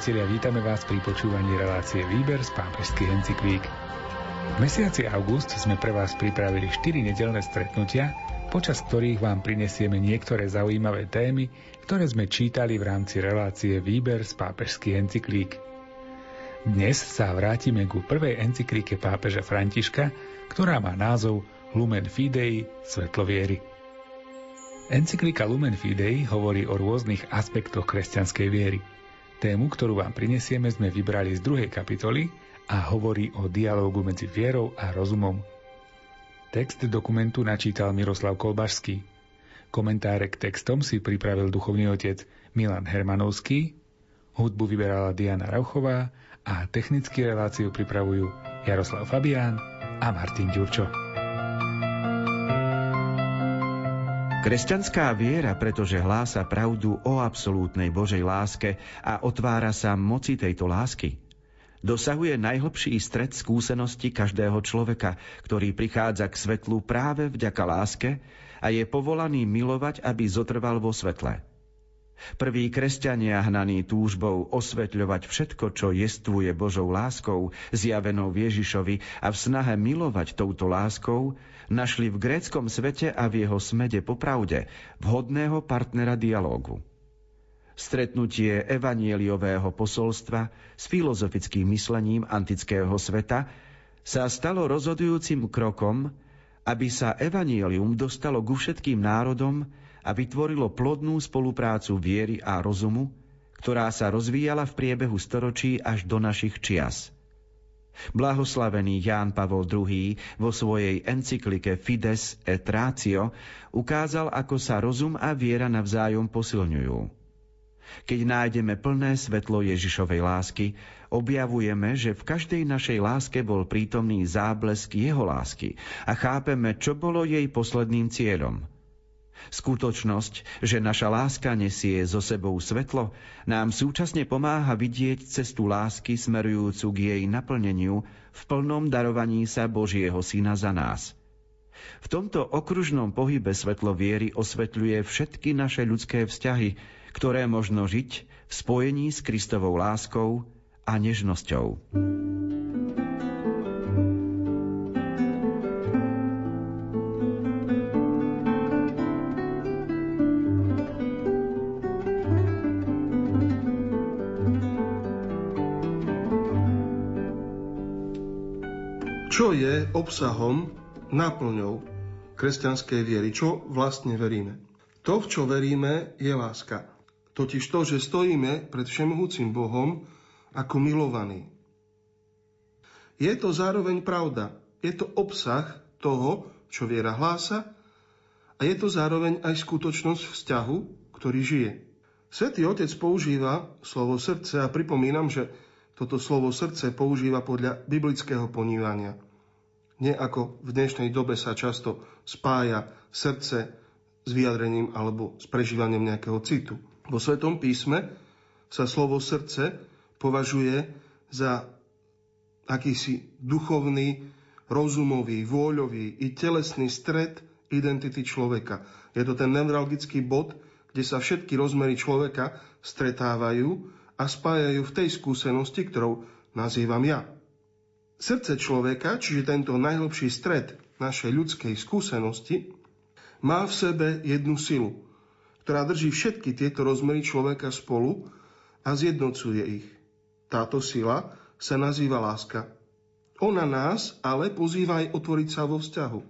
priatelia, vítame vás pri počúvaní relácie Výber z pápežských encyklík. V mesiaci august sme pre vás pripravili 4 nedelné stretnutia, počas ktorých vám prinesieme niektoré zaujímavé témy, ktoré sme čítali v rámci relácie Výber z pápežských encyklík. Dnes sa vrátime ku prvej encyklíke pápeža Františka, ktorá má názov Lumen Fidei, Svetlo viery. Encyklika Lumen Fidei hovorí o rôznych aspektoch kresťanskej viery – Tému, ktorú vám prinesieme, sme vybrali z druhej kapitoly a hovorí o dialógu medzi vierou a rozumom. Text dokumentu načítal Miroslav Kolbašský. Komentáre k textom si pripravil duchovný otec Milan Hermanovský, hudbu vyberala Diana Rauchová a technický reláciu pripravujú Jaroslav Fabián a Martin Ďurčo. Kresťanská viera, pretože hlása pravdu o absolútnej Božej láske a otvára sa moci tejto lásky, dosahuje najhlbší stred skúsenosti každého človeka, ktorý prichádza k svetlu práve vďaka láske a je povolaný milovať, aby zotrval vo svetle. Prví kresťania hnaní túžbou osvetľovať všetko, čo jestvuje Božou láskou, zjavenou Ježišovi a v snahe milovať touto láskou, našli v gréckom svete a v jeho smede popravde vhodného partnera dialógu. Stretnutie evanieliového posolstva s filozofickým myslením antického sveta sa stalo rozhodujúcim krokom, aby sa evanielium dostalo ku všetkým národom a vytvorilo plodnú spoluprácu viery a rozumu, ktorá sa rozvíjala v priebehu storočí až do našich čias – Blahoslavený Ján Pavol II vo svojej encyklike Fides et Ratio ukázal, ako sa rozum a viera navzájom posilňujú. Keď nájdeme plné svetlo Ježišovej lásky, objavujeme, že v každej našej láske bol prítomný záblesk jeho lásky a chápeme, čo bolo jej posledným cieľom – Skutočnosť, že naša láska nesie so sebou svetlo, nám súčasne pomáha vidieť cestu lásky smerujúcu k jej naplneniu v plnom darovaní sa Božieho Syna za nás. V tomto okružnom pohybe svetlo viery osvetľuje všetky naše ľudské vzťahy, ktoré možno žiť v spojení s Kristovou láskou a nežnosťou. Čo je obsahom, náplňou kresťanskej viery, čo vlastne veríme. To, v čo veríme, je láska. Totiž to, že stojíme pred všemohúcim Bohom ako milovaní. Je to zároveň pravda. Je to obsah toho, čo viera hlása a je to zároveň aj skutočnosť vzťahu, ktorý žije. Svetý Otec používa slovo srdce a pripomínam, že toto slovo srdce používa podľa biblického ponímania – nie ako v dnešnej dobe sa často spája srdce s vyjadrením alebo s prežívaním nejakého citu. Vo Svetom písme sa slovo srdce považuje za akýsi duchovný, rozumový, vôľový i telesný stred identity človeka. Je to ten neuralgický bod, kde sa všetky rozmery človeka stretávajú a spájajú v tej skúsenosti, ktorou nazývam ja. Srdce človeka, čiže tento najhlbší stred našej ľudskej skúsenosti, má v sebe jednu silu, ktorá drží všetky tieto rozmery človeka spolu a zjednocuje ich. Táto sila sa nazýva láska. Ona nás ale pozýva aj otvoriť sa vo vzťahu.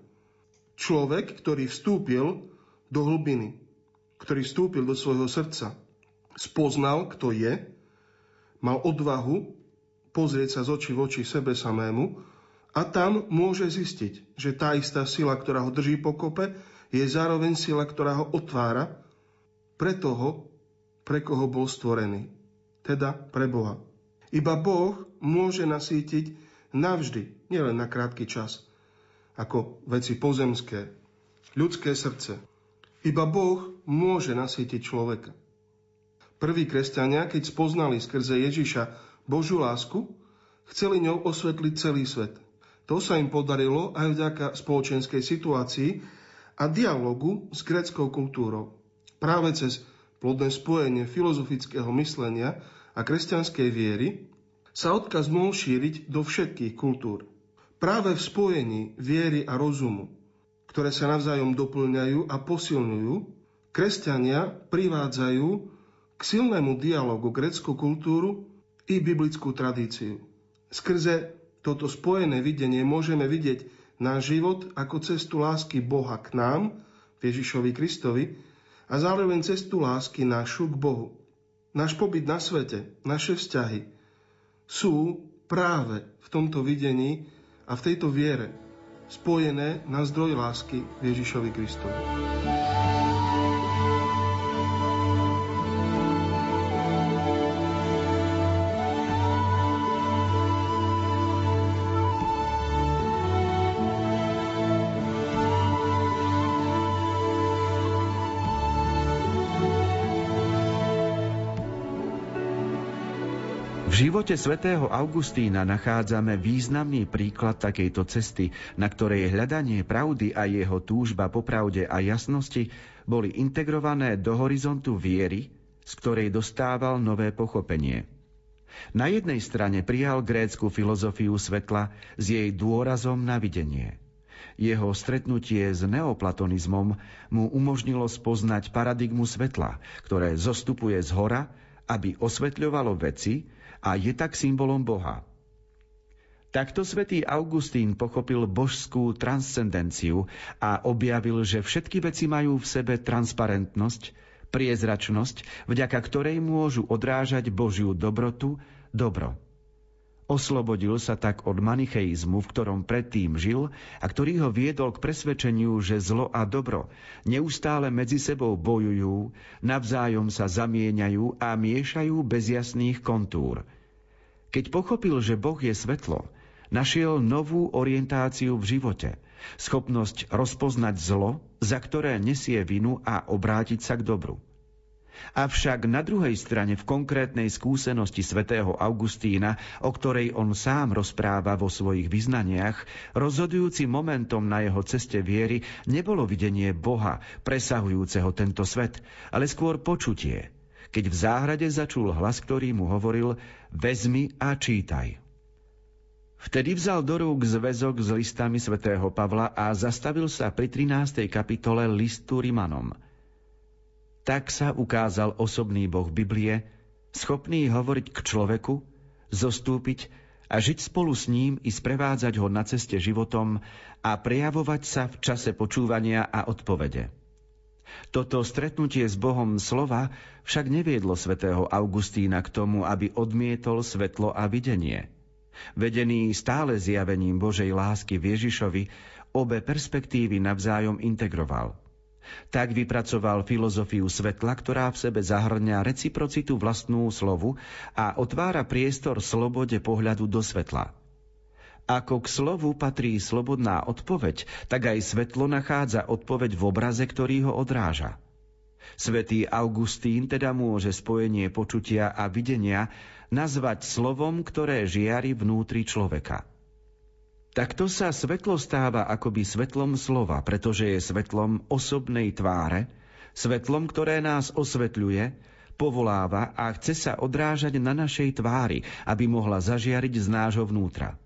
Človek, ktorý vstúpil do hlbiny, ktorý vstúpil do svojho srdca, spoznal, kto je, mal odvahu pozrieť sa z očí v oči sebe samému a tam môže zistiť, že tá istá sila, ktorá ho drží pokope, je zároveň sila, ktorá ho otvára pre toho, pre koho bol stvorený, teda pre Boha. Iba Boh môže nasýtiť navždy, nielen na krátky čas, ako veci pozemské, ľudské srdce. Iba Boh môže nasýtiť človeka. Prví kresťania, keď spoznali skrze Ježiša Božú lásku, chceli ňou osvetliť celý svet. To sa im podarilo aj vďaka spoločenskej situácii a dialogu s greckou kultúrou. Práve cez plodné spojenie filozofického myslenia a kresťanskej viery sa odkaz mohol šíriť do všetkých kultúr. Práve v spojení viery a rozumu, ktoré sa navzájom doplňajú a posilňujú, kresťania privádzajú k silnému dialogu greckú kultúru i biblickú tradíciu. Skrze toto spojené videnie môžeme vidieť náš život ako cestu lásky Boha k nám, Ježišovi Kristovi, a zároveň cestu lásky našu k Bohu. Náš pobyt na svete, naše vzťahy sú práve v tomto videní a v tejto viere spojené na zdroj lásky Ježišovi Kristovi. Živote svätého Augustína nachádzame významný príklad takejto cesty, na ktorej hľadanie pravdy a jeho túžba po pravde a jasnosti boli integrované do horizontu viery, z ktorej dostával nové pochopenie. Na jednej strane prijal grécku filozofiu svetla s jej dôrazom na videnie. Jeho stretnutie s neoplatonizmom mu umožnilo spoznať paradigmu svetla, ktoré zostupuje z hora, aby osvetľovalo veci, a je tak symbolom Boha. Takto svätý Augustín pochopil božskú transcendenciu a objavil, že všetky veci majú v sebe transparentnosť, priezračnosť, vďaka ktorej môžu odrážať Božiu dobrotu, dobro. Oslobodil sa tak od manicheizmu, v ktorom predtým žil a ktorý ho viedol k presvedčeniu, že zlo a dobro neustále medzi sebou bojujú, navzájom sa zamieňajú a miešajú bez jasných kontúr. Keď pochopil, že Boh je svetlo, našiel novú orientáciu v živote, schopnosť rozpoznať zlo, za ktoré nesie vinu a obrátiť sa k dobru. Avšak na druhej strane v konkrétnej skúsenosti svätého Augustína, o ktorej on sám rozpráva vo svojich vyznaniach, rozhodujúcim momentom na jeho ceste viery nebolo videnie Boha, presahujúceho tento svet, ale skôr počutie, keď v záhrade začul hlas, ktorý mu hovoril Vezmi a čítaj. Vtedy vzal do rúk zväzok s listami svätého Pavla a zastavil sa pri 13. kapitole listu Rimanom – tak sa ukázal osobný Boh Biblie, schopný hovoriť k človeku, zostúpiť a žiť spolu s ním i sprevádzať ho na ceste životom a prejavovať sa v čase počúvania a odpovede. Toto stretnutie s Bohom slova však neviedlo svätého Augustína k tomu, aby odmietol svetlo a videnie. Vedený stále zjavením Božej lásky v Ježišovi, obe perspektívy navzájom integroval – tak vypracoval filozofiu svetla, ktorá v sebe zahrňa reciprocitu vlastnú slovu a otvára priestor slobode pohľadu do svetla. Ako k slovu patrí slobodná odpoveď, tak aj svetlo nachádza odpoveď v obraze, ktorý ho odráža. Svetý Augustín teda môže spojenie počutia a videnia nazvať slovom, ktoré žiari vnútri človeka. Takto sa svetlo stáva akoby svetlom slova, pretože je svetlom osobnej tváre, svetlom, ktoré nás osvetľuje, povoláva a chce sa odrážať na našej tvári, aby mohla zažiariť z nášho vnútra.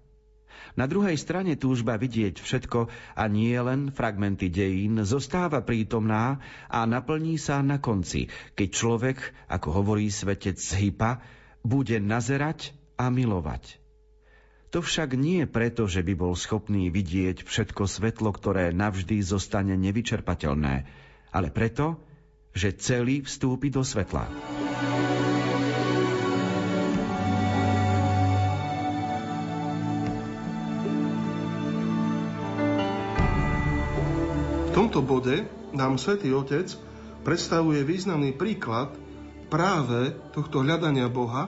Na druhej strane túžba vidieť všetko a nie len fragmenty dejín zostáva prítomná a naplní sa na konci, keď človek, ako hovorí svetec Hypa, bude nazerať a milovať. To však nie preto, že by bol schopný vidieť všetko svetlo, ktoré navždy zostane nevyčerpateľné, ale preto, že celý vstúpi do svetla. V tomto bode nám svätý Otec predstavuje významný príklad práve tohto hľadania Boha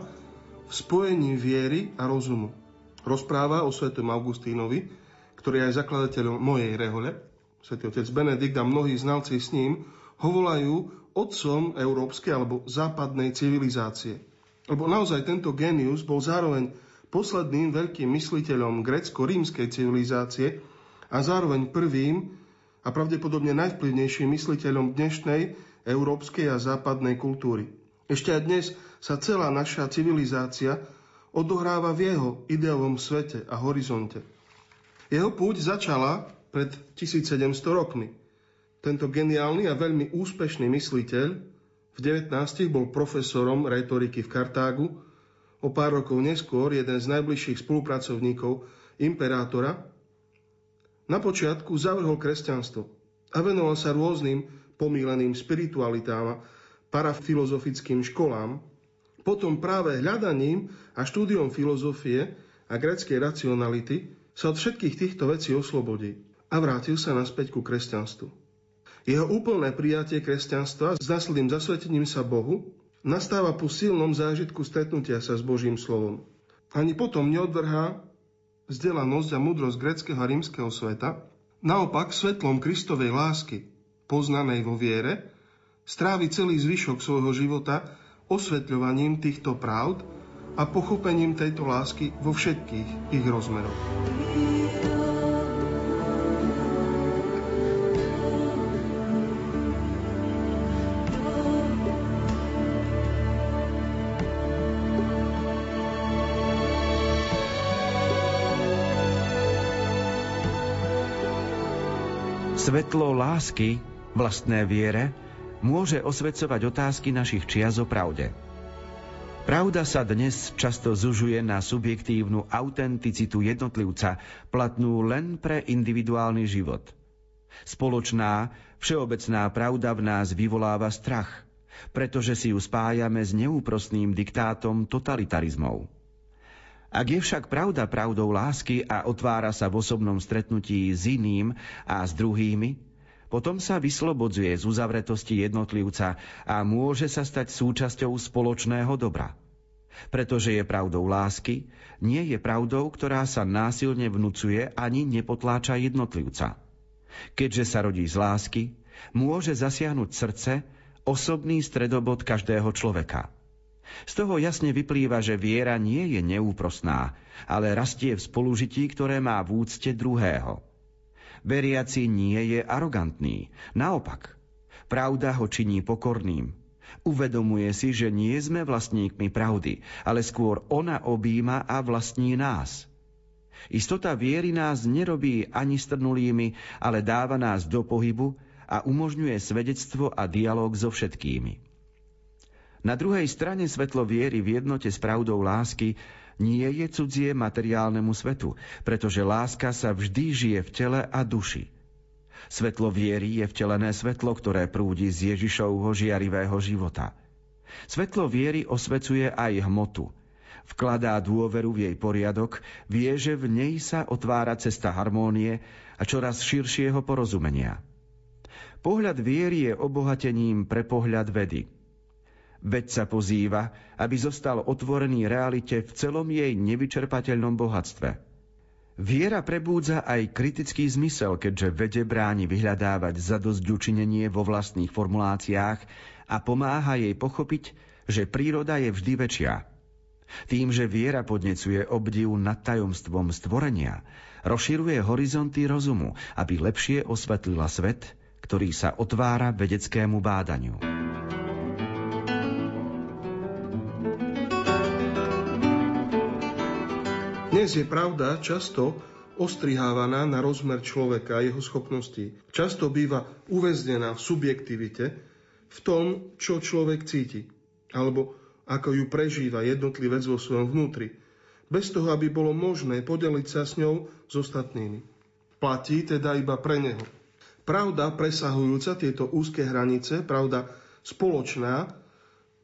v spojení viery a rozumu. Rozpráva o svetom Augustínovi, ktorý je aj zakladateľom mojej rehole. Svetý otec Benedikt a mnohí znalci s ním ho volajú otcom európskej alebo západnej civilizácie. Lebo naozaj tento genius bol zároveň posledným veľkým mysliteľom grecko-rímskej civilizácie a zároveň prvým a pravdepodobne najvplyvnejším mysliteľom dnešnej európskej a západnej kultúry. Ešte aj dnes sa celá naša civilizácia odohráva v jeho ideovom svete a horizonte. Jeho púť začala pred 1700 rokmi. Tento geniálny a veľmi úspešný mysliteľ v 19. bol profesorom retoriky v Kartágu, o pár rokov neskôr jeden z najbližších spolupracovníkov imperátora, na počiatku zavrhol kresťanstvo a venoval sa rôznym pomíleným spiritualitám a parafilozofickým školám, potom práve hľadaním a štúdiom filozofie a greckej racionality sa od všetkých týchto vecí oslobodí a vrátil sa naspäť ku kresťanstvu. Jeho úplné prijatie kresťanstva s následným zasvetením sa Bohu nastáva po silnom zážitku stretnutia sa s Božím slovom. Ani potom neodvrhá vzdelanosť a múdrosť greckého a rímskeho sveta, naopak svetlom Kristovej lásky, poznanej vo viere, strávi celý zvyšok svojho života osvetľovaním týchto pravd a pochopením tejto lásky vo všetkých ich rozmeroch. Svetlo lásky, vlastné viere, môže osvecovať otázky našich čias o pravde. Pravda sa dnes často zužuje na subjektívnu autenticitu jednotlivca, platnú len pre individuálny život. Spoločná, všeobecná pravda v nás vyvoláva strach, pretože si ju spájame s neúprostným diktátom totalitarizmov. Ak je však pravda pravdou lásky a otvára sa v osobnom stretnutí s iným a s druhými, potom sa vyslobodzuje z uzavretosti jednotlivca a môže sa stať súčasťou spoločného dobra. Pretože je pravdou lásky, nie je pravdou, ktorá sa násilne vnúcuje ani nepotláča jednotlivca. Keďže sa rodí z lásky, môže zasiahnuť srdce, osobný stredobod každého človeka. Z toho jasne vyplýva, že viera nie je neúprosná, ale rastie v spolužití, ktoré má v úcte druhého. Veriaci nie je arogantný. Naopak, pravda ho činí pokorným. Uvedomuje si, že nie sme vlastníkmi pravdy, ale skôr ona objíma a vlastní nás. Istota viery nás nerobí ani strnulými, ale dáva nás do pohybu a umožňuje svedectvo a dialog so všetkými. Na druhej strane svetlo viery v jednote s pravdou lásky nie je cudzie materiálnemu svetu, pretože láska sa vždy žije v tele a duši. Svetlo viery je vtelené svetlo, ktoré prúdi z Ježišovho žiarivého života. Svetlo viery osvecuje aj hmotu. Vkladá dôveru v jej poriadok, vie, že v nej sa otvára cesta harmónie a čoraz širšieho porozumenia. Pohľad viery je obohatením pre pohľad vedy – Veď sa pozýva, aby zostal otvorený realite v celom jej nevyčerpateľnom bohatstve. Viera prebúdza aj kritický zmysel, keďže vede bráni vyhľadávať zadosť vo vlastných formuláciách a pomáha jej pochopiť, že príroda je vždy väčšia. Tým, že viera podnecuje obdiv nad tajomstvom stvorenia, rozširuje horizonty rozumu, aby lepšie osvetlila svet, ktorý sa otvára vedeckému bádaniu. Dnes je pravda často ostrihávaná na rozmer človeka a jeho schopností. Často býva uväznená v subjektivite, v tom, čo človek cíti, alebo ako ju prežíva jednotlivec vo svojom vnútri, bez toho, aby bolo možné podeliť sa s ňou s ostatnými. Platí teda iba pre neho. Pravda presahujúca tieto úzke hranice, pravda spoločná,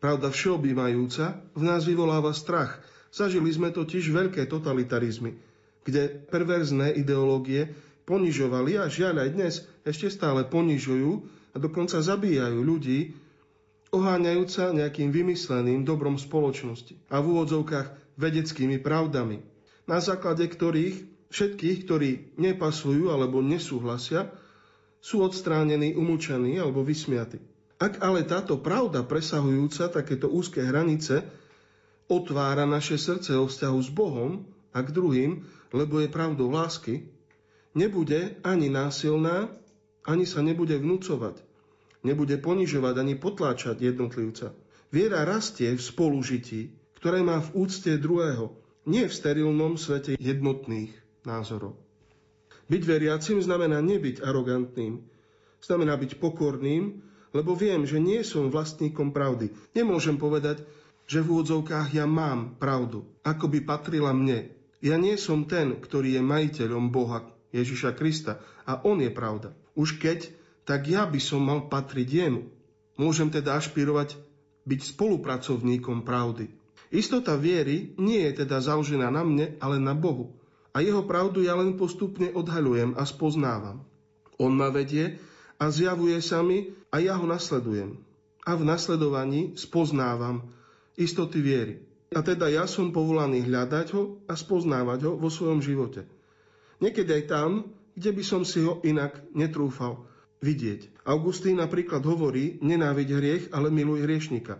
pravda všeobývajúca, v nás vyvoláva strach – Zažili sme totiž veľké totalitarizmy, kde perverzné ideológie ponižovali a žiaľ aj dnes ešte stále ponižujú a dokonca zabíjajú ľudí oháňajúca nejakým vymysleným dobrom spoločnosti a v úvodzovkách vedeckými pravdami, na základe ktorých všetkých, ktorí nepasujú alebo nesúhlasia, sú odstránení, umúčení alebo vysmiatí. Ak ale táto pravda presahujúca takéto úzke hranice otvára naše srdce o vzťahu s Bohom a k druhým, lebo je pravdou lásky, nebude ani násilná, ani sa nebude vnúcovať nebude ponižovať ani potláčať jednotlivca. Viera rastie v spolužití, ktoré má v úcte druhého, nie v sterilnom svete jednotných názorov. Byť veriacim znamená nebyť arogantným, znamená byť pokorným, lebo viem, že nie som vlastníkom pravdy. Nemôžem povedať, že v úvodzovkách ja mám pravdu, ako by patrila mne. Ja nie som ten, ktorý je majiteľom Boha Ježiša Krista a On je pravda. Už keď tak ja by som mal patriť jemu. Môžem teda ašpirovať byť spolupracovníkom pravdy. Istota viery nie je teda založená na mne, ale na Bohu. A jeho pravdu ja len postupne odhaľujem a spoznávam. On ma vedie a zjavuje sa mi a ja ho nasledujem. A v nasledovaní spoznávam istoty viery. A teda ja som povolaný hľadať ho a spoznávať ho vo svojom živote. Niekedy aj tam, kde by som si ho inak netrúfal vidieť. Augustín napríklad hovorí, nenáviď hriech, ale miluj hriešnika.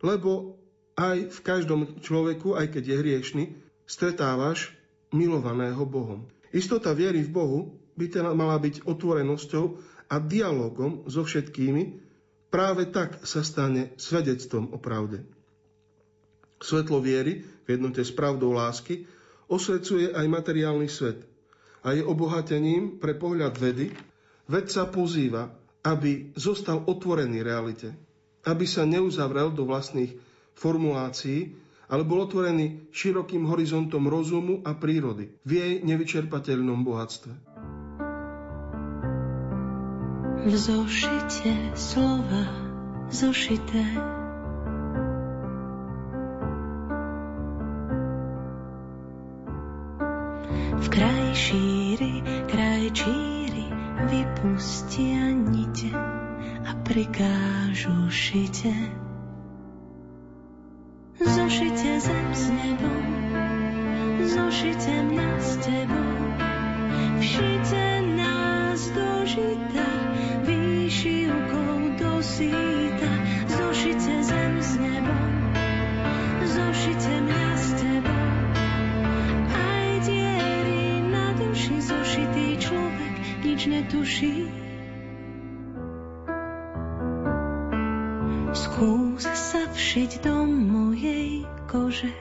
Lebo aj v každom človeku, aj keď je hriešný, stretávaš milovaného Bohom. Istota viery v Bohu by teda mala byť otvorenosťou a dialogom so všetkými, práve tak sa stane svedectvom o pravde. Svetlo viery v jednote s pravdou lásky osvecuje aj materiálny svet a je obohatením pre pohľad vedy Vedca pozýva, aby zostal otvorený realite, aby sa neuzavrel do vlastných formulácií, ale bol otvorený širokým horizontom rozumu a prírody v jej nevyčerpateľnom bohatstve. V zošite slova zošité v kraji šíri, kraj číri vypustia nite a prikážu šite. Zošite zem s nebom, zošite mňa s tebou, všite netuší. Skús sa všiť do mojej kože.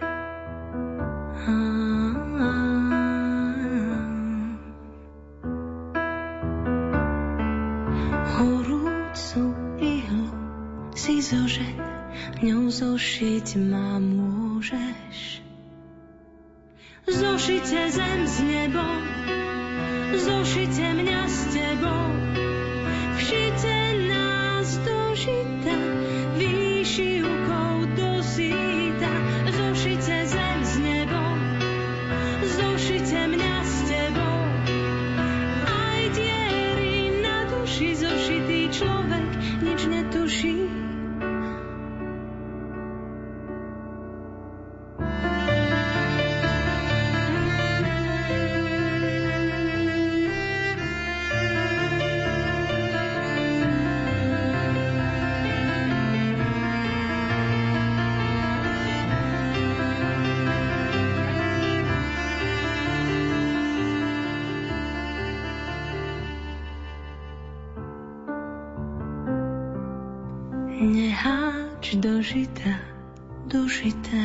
Si zožeň, ňou zošiť ma môžeš. Zošite zem s nebom, zošite mňa s tebou. Žita, dužité.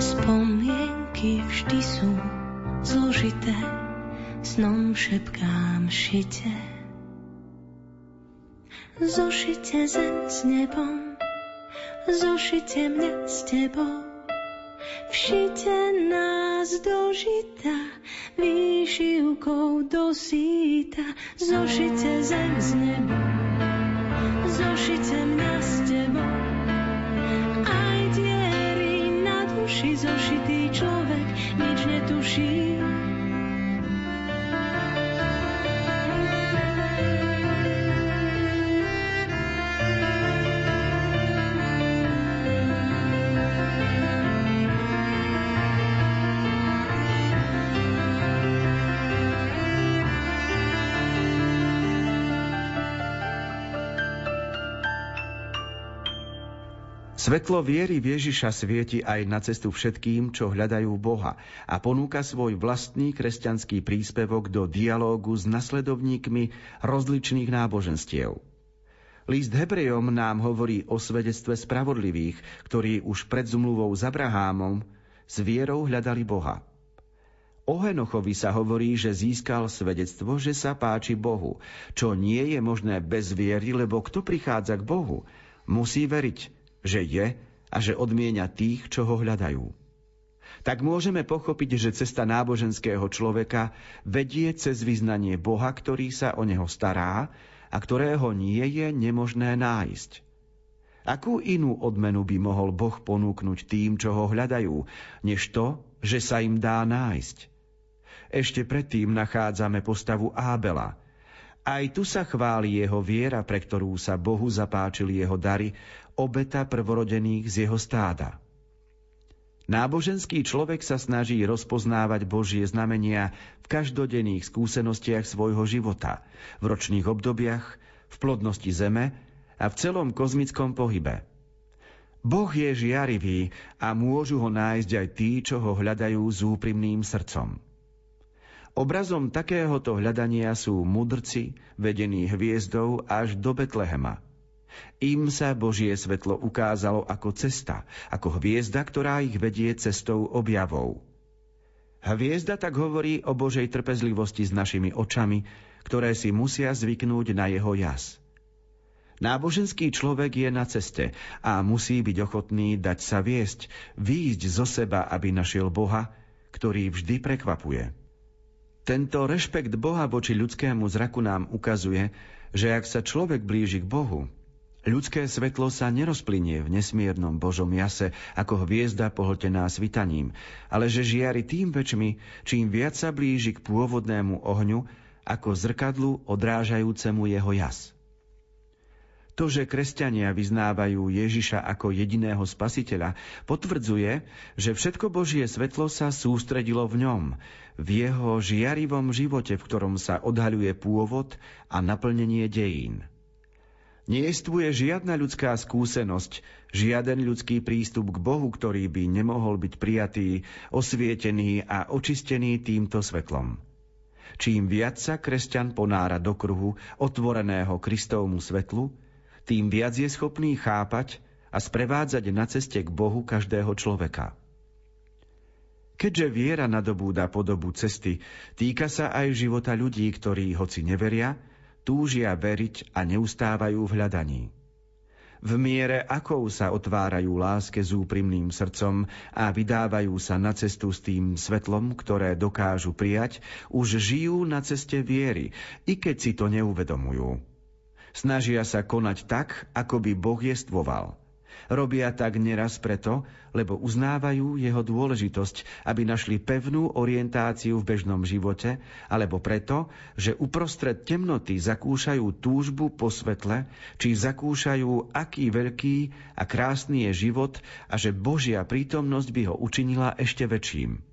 Spomienky vždy sú zložité, snom šepkám šite. Zošite zem s nebom, zošite mňa s tebou. Všite nás do žita, výšivkou do síta. Zošite zem s nebom, zošite mňa s tebou. Aj diery na duši zošitý človek nič netuší. Svetlo viery Ježiša svieti aj na cestu všetkým, čo hľadajú Boha a ponúka svoj vlastný kresťanský príspevok do dialógu s nasledovníkmi rozličných náboženstiev. List Hebrejom nám hovorí o svedectve spravodlivých, ktorí už pred zmluvou s Abrahámom s vierou hľadali Boha. O Henochovi sa hovorí, že získal svedectvo, že sa páči Bohu, čo nie je možné bez viery, lebo kto prichádza k Bohu, musí veriť, že je a že odmienia tých, čo ho hľadajú. Tak môžeme pochopiť, že cesta náboženského človeka vedie cez vyznanie Boha, ktorý sa o neho stará a ktorého nie je nemožné nájsť. Akú inú odmenu by mohol Boh ponúknuť tým, čo ho hľadajú, než to, že sa im dá nájsť? Ešte predtým nachádzame postavu Ábela. Aj tu sa chváli jeho viera, pre ktorú sa Bohu zapáčili jeho dary obeta prvorodených z jeho stáda. Náboženský človek sa snaží rozpoznávať Božie znamenia v každodenných skúsenostiach svojho života, v ročných obdobiach, v plodnosti zeme a v celom kozmickom pohybe. Boh je žiarivý a môžu ho nájsť aj tí, čo ho hľadajú s úprimným srdcom. Obrazom takéhoto hľadania sú mudrci, vedení hviezdou až do Betlehema – im sa Božie svetlo ukázalo ako cesta, ako hviezda, ktorá ich vedie cestou objavov. Hviezda tak hovorí o Božej trpezlivosti s našimi očami, ktoré si musia zvyknúť na jeho jas. Náboženský človek je na ceste a musí byť ochotný dať sa viesť, výjsť zo seba, aby našiel Boha, ktorý vždy prekvapuje. Tento rešpekt Boha voči ľudskému zraku nám ukazuje, že ak sa človek blíži k Bohu, Ľudské svetlo sa nerozplynie v nesmiernom Božom jase ako hviezda pohltená svitaním, ale že žiari tým väčšmi, čím viac sa blíži k pôvodnému ohňu, ako zrkadlu odrážajúcemu jeho jas. To, že kresťania vyznávajú Ježiša ako jediného spasiteľa, potvrdzuje, že všetko Božie svetlo sa sústredilo v ňom, v jeho žiarivom živote, v ktorom sa odhaľuje pôvod a naplnenie dejín. Nejestvuje žiadna ľudská skúsenosť, žiaden ľudský prístup k Bohu, ktorý by nemohol byť prijatý, osvietený a očistený týmto svetlom. Čím viac sa kresťan ponára do kruhu otvoreného Kristovmu svetlu, tým viac je schopný chápať a sprevádzať na ceste k Bohu každého človeka. Keďže viera nadobúda podobu cesty, týka sa aj života ľudí, ktorí, hoci neveria, túžia veriť a neustávajú v hľadaní. V miere, akou sa otvárajú láske s úprimným srdcom a vydávajú sa na cestu s tým svetlom, ktoré dokážu prijať, už žijú na ceste viery, i keď si to neuvedomujú. Snažia sa konať tak, ako by Boh jestvoval – Robia tak neraz preto, lebo uznávajú jeho dôležitosť, aby našli pevnú orientáciu v bežnom živote, alebo preto, že uprostred temnoty zakúšajú túžbu po svetle, či zakúšajú, aký veľký a krásny je život a že Božia prítomnosť by ho učinila ešte väčším.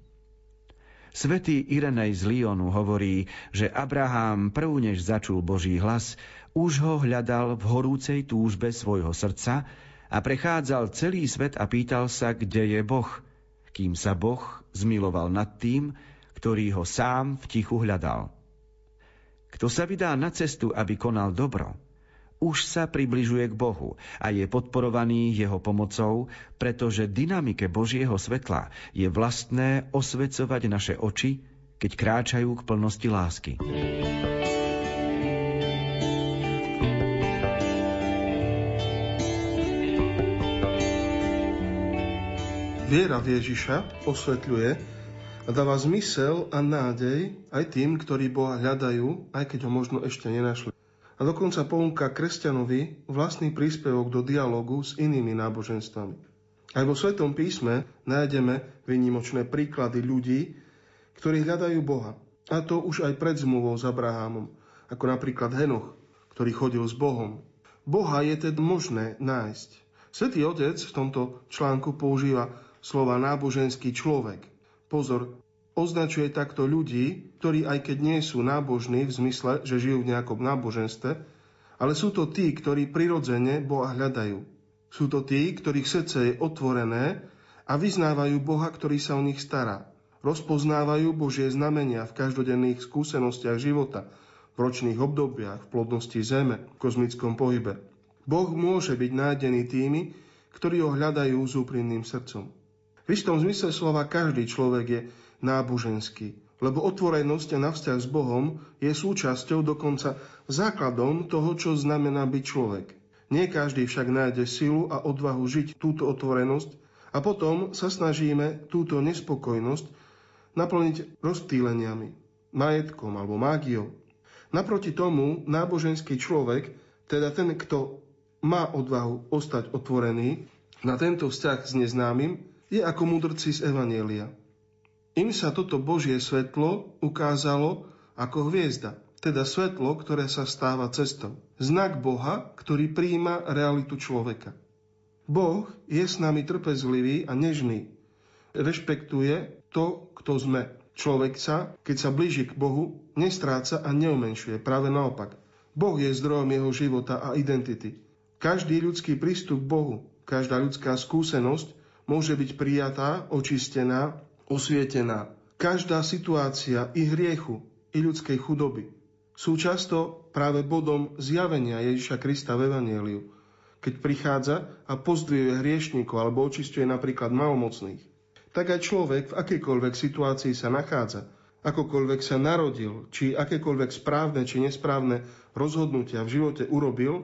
Svetý Irenej z Lyonu hovorí, že Abraham prv než začul Boží hlas, už ho hľadal v horúcej túžbe svojho srdca, a prechádzal celý svet a pýtal sa, kde je Boh, kým sa Boh zmiloval nad tým, ktorý ho sám v tichu hľadal. Kto sa vydá na cestu, aby konal dobro, už sa približuje k Bohu a je podporovaný jeho pomocou, pretože dynamike Božieho svetla je vlastné osvecovať naše oči, keď kráčajú k plnosti lásky. Viera v Ježiša osvetľuje a dáva zmysel a nádej aj tým, ktorí Boha hľadajú, aj keď ho možno ešte nenašli. A dokonca ponúka kresťanovi vlastný príspevok do dialogu s inými náboženstvami. Aj vo Svetom písme nájdeme vynimočné príklady ľudí, ktorí hľadajú Boha. A to už aj pred zmluvou s Abrahamom, ako napríklad Henoch, ktorý chodil s Bohom. Boha je teda možné nájsť. Svetý Otec v tomto článku používa slova náboženský človek. Pozor, označuje takto ľudí, ktorí aj keď nie sú nábožní v zmysle, že žijú v nejakom náboženstve, ale sú to tí, ktorí prirodzene Boha hľadajú. Sú to tí, ktorých srdce je otvorené a vyznávajú Boha, ktorý sa o nich stará. Rozpoznávajú Božie znamenia v každodenných skúsenostiach života, v ročných obdobiach, v plodnosti zeme, v kozmickom pohybe. Boh môže byť nájdený tými, ktorí ho hľadajú s úprimným srdcom. V istom zmysle slova každý človek je náboženský, lebo otvorenosť na vzťah s Bohom je súčasťou, dokonca základom toho, čo znamená byť človek. Nie každý však nájde silu a odvahu žiť túto otvorenosť a potom sa snažíme túto nespokojnosť naplniť rozptýleniami, majetkom alebo mágiou. Naproti tomu náboženský človek, teda ten, kto má odvahu ostať otvorený na tento vzťah s neznámym, je ako mudrci z Evanielia. Im sa toto Božie svetlo ukázalo ako hviezda, teda svetlo, ktoré sa stáva cestou. Znak Boha, ktorý príjima realitu človeka. Boh je s nami trpezlivý a nežný. Rešpektuje to, kto sme. Človek sa, keď sa blíži k Bohu, nestráca a neumenšuje. Práve naopak. Boh je zdrojom jeho života a identity. Každý ľudský prístup k Bohu, každá ľudská skúsenosť môže byť prijatá, očistená, osvietená. Každá situácia i hriechu, i ľudskej chudoby sú často práve bodom zjavenia Ježiša Krista v Evangeliu, keď prichádza a pozdvihuje hriešníkov alebo očistuje napríklad malomocných. Tak aj človek v akejkoľvek situácii sa nachádza, akokoľvek sa narodil, či akékoľvek správne či nesprávne rozhodnutia v živote urobil,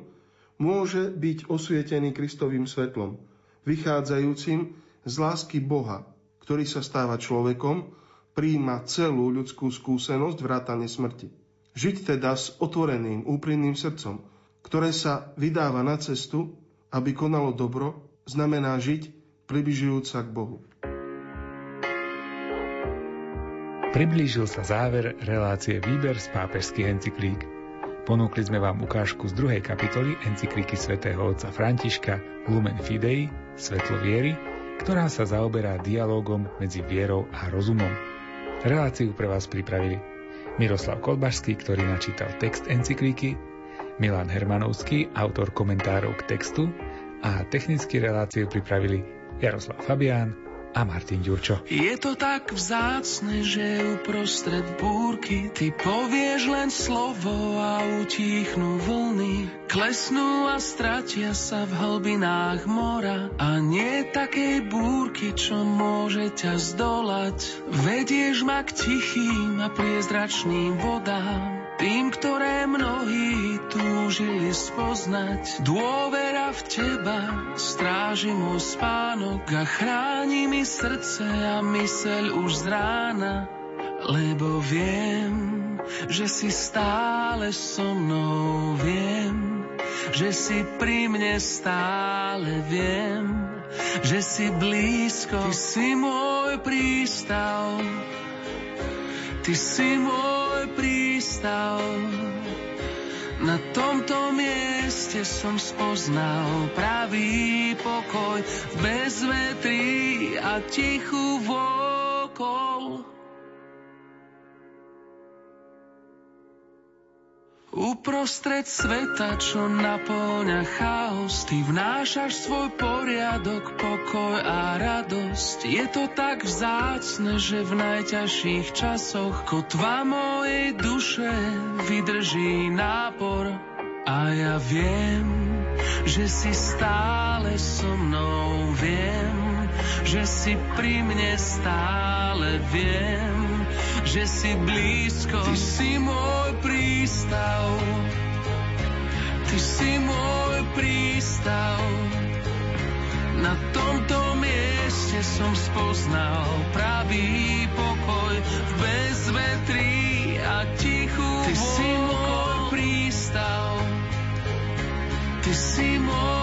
môže byť osvietený Kristovým svetlom, vychádzajúcim z lásky Boha, ktorý sa stáva človekom, príjima celú ľudskú skúsenosť vrátane smrti. Žiť teda s otvoreným, úprimným srdcom, ktoré sa vydáva na cestu, aby konalo dobro, znamená žiť približujúca k Bohu. Priblížil sa záver relácie Výber z pápežských encyklík. Ponúkli sme vám ukážku z druhej kapitoly encykliky svätého otca Františka Lumen Fidei, Svetlo viery, ktorá sa zaoberá dialogom medzi vierou a rozumom. Reláciu pre vás pripravili Miroslav Kolbašský, ktorý načítal text encyklíky, Milan Hermanovský, autor komentárov k textu a technické relácie pripravili Jaroslav Fabián a Martin Ďurčo. Je to tak vzácne, že uprostred búrky ty povieš len slovo a utichnú vlny. Klesnú a stratia sa v hlbinách mora a nie takej búrky, čo môže ťa zdolať. Vedieš ma k tichým a priezračným vodám, tým, ktoré mnohí túžili spoznať. Dôvera v teba stráži môj spánok a chráni mi srdce a myseľ už z rána, lebo viem, že si stále so mnou, viem, že si pri mne stále viem, že si blízko. Ty si môj prístav, ty si môj prístav. Na tomto mieste som spoznal pravý pokoj v bezvetrí a tichú vokol. Uprostred sveta, čo naplňa chaos, ty vnášaš svoj poriadok, pokoj a radosť. Je to tak vzácne, že v najťažších časoch kotva mojej duše vydrží nápor. A ja viem, že si stále so mnou, viem, že si pri mne stále viem že si blízko. Ty si môj prístav, ty si môj prístav. Na tomto mieste som spoznal pravý pokoj v bezvetrí a tichú Ty si môj prístav, ty si môj